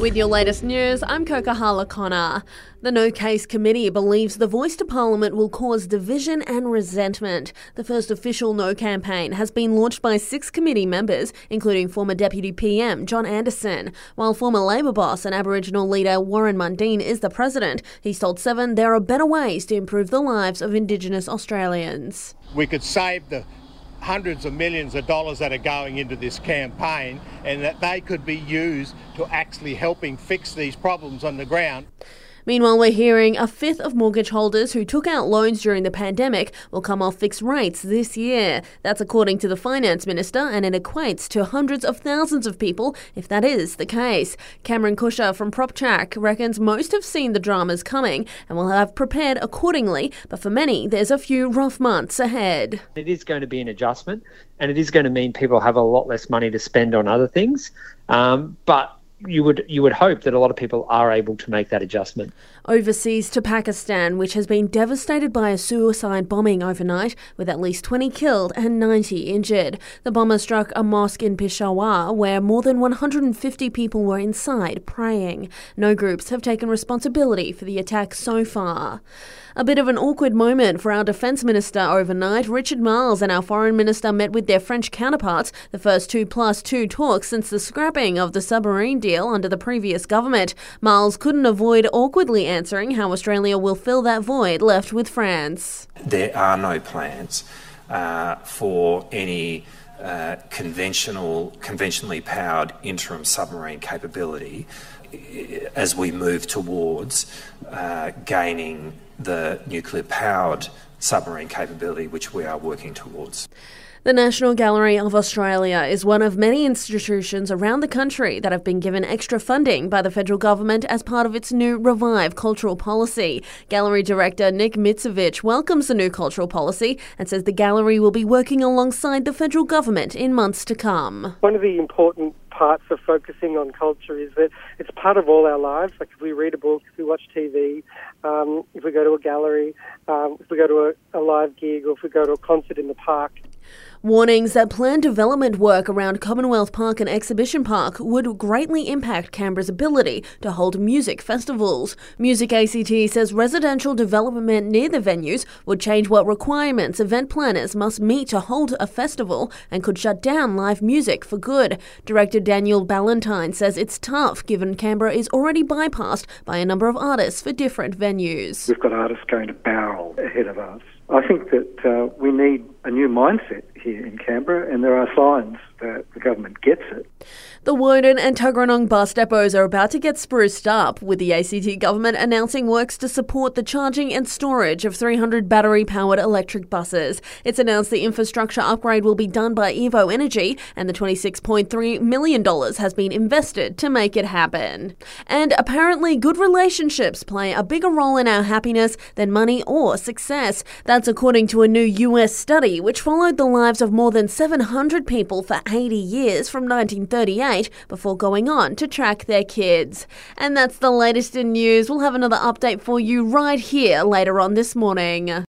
With your latest news, I'm Kokahala Connor. The No Case Committee believes the voice to Parliament will cause division and resentment. The first official No campaign has been launched by six committee members, including former Deputy PM John Anderson. While former Labor boss and Aboriginal leader Warren Mundine is the president, he's told Seven there are better ways to improve the lives of Indigenous Australians. We could save the hundreds of millions of dollars that are going into this campaign and that they could be used to actually helping fix these problems on the ground. Meanwhile, we're hearing a fifth of mortgage holders who took out loans during the pandemic will come off fixed rates this year. That's according to the finance minister, and it equates to hundreds of thousands of people if that is the case. Cameron Kusher from PropTrack reckons most have seen the dramas coming and will have prepared accordingly, but for many, there's a few rough months ahead. It is going to be an adjustment, and it is going to mean people have a lot less money to spend on other things. Um, but you would you would hope that a lot of people are able to make that adjustment. Overseas to Pakistan, which has been devastated by a suicide bombing overnight, with at least 20 killed and 90 injured. The bomber struck a mosque in Peshawar, where more than 150 people were inside praying. No groups have taken responsibility for the attack so far. A bit of an awkward moment for our defence minister overnight. Richard Marles and our foreign minister met with their French counterparts, the first two plus two talks since the scrapping of the submarine deal under the previous government. Marles couldn't avoid awkwardly answering how Australia will fill that void left with France. There are no plans uh, for any uh, conventional, conventionally powered interim submarine capability uh, as we move towards uh, gaining the nuclear powered submarine capability which we are working towards. The National Gallery of Australia is one of many institutions around the country that have been given extra funding by the federal government as part of its new Revive cultural policy. Gallery director Nick Mitzevich welcomes the new cultural policy and says the gallery will be working alongside the federal government in months to come. One of the important parts of focusing on culture is that it's part of all our lives. Like if we read a book, if we watch TV, um, if we go to a gallery, um, if we go to a, a live gig, or if we go to a concert in the park, Warnings that planned development work around Commonwealth Park and Exhibition Park would greatly impact Canberra's ability to hold music festivals. Music ACT says residential development near the venues would change what requirements event planners must meet to hold a festival and could shut down live music for good. Director Daniel Ballantyne says it's tough given Canberra is already bypassed by a number of artists for different venues. We've got artists going to barrel ahead of us. I think that uh, we need a new mindset here in Canberra, and there are signs that the government gets it. The Woden and Tuggeranong bus depots are about to get spruced up, with the ACT government announcing works to support the charging and storage of 300 battery powered electric buses. It's announced the infrastructure upgrade will be done by Evoenergy, and the $26.3 million has been invested to make it happen. And apparently, good relationships play a bigger role in our happiness than money or success. That's according to a new US study which followed the lives of more than 700 people for 80 years from 1938 before going on to track their kids. And that's the latest in news. We'll have another update for you right here later on this morning.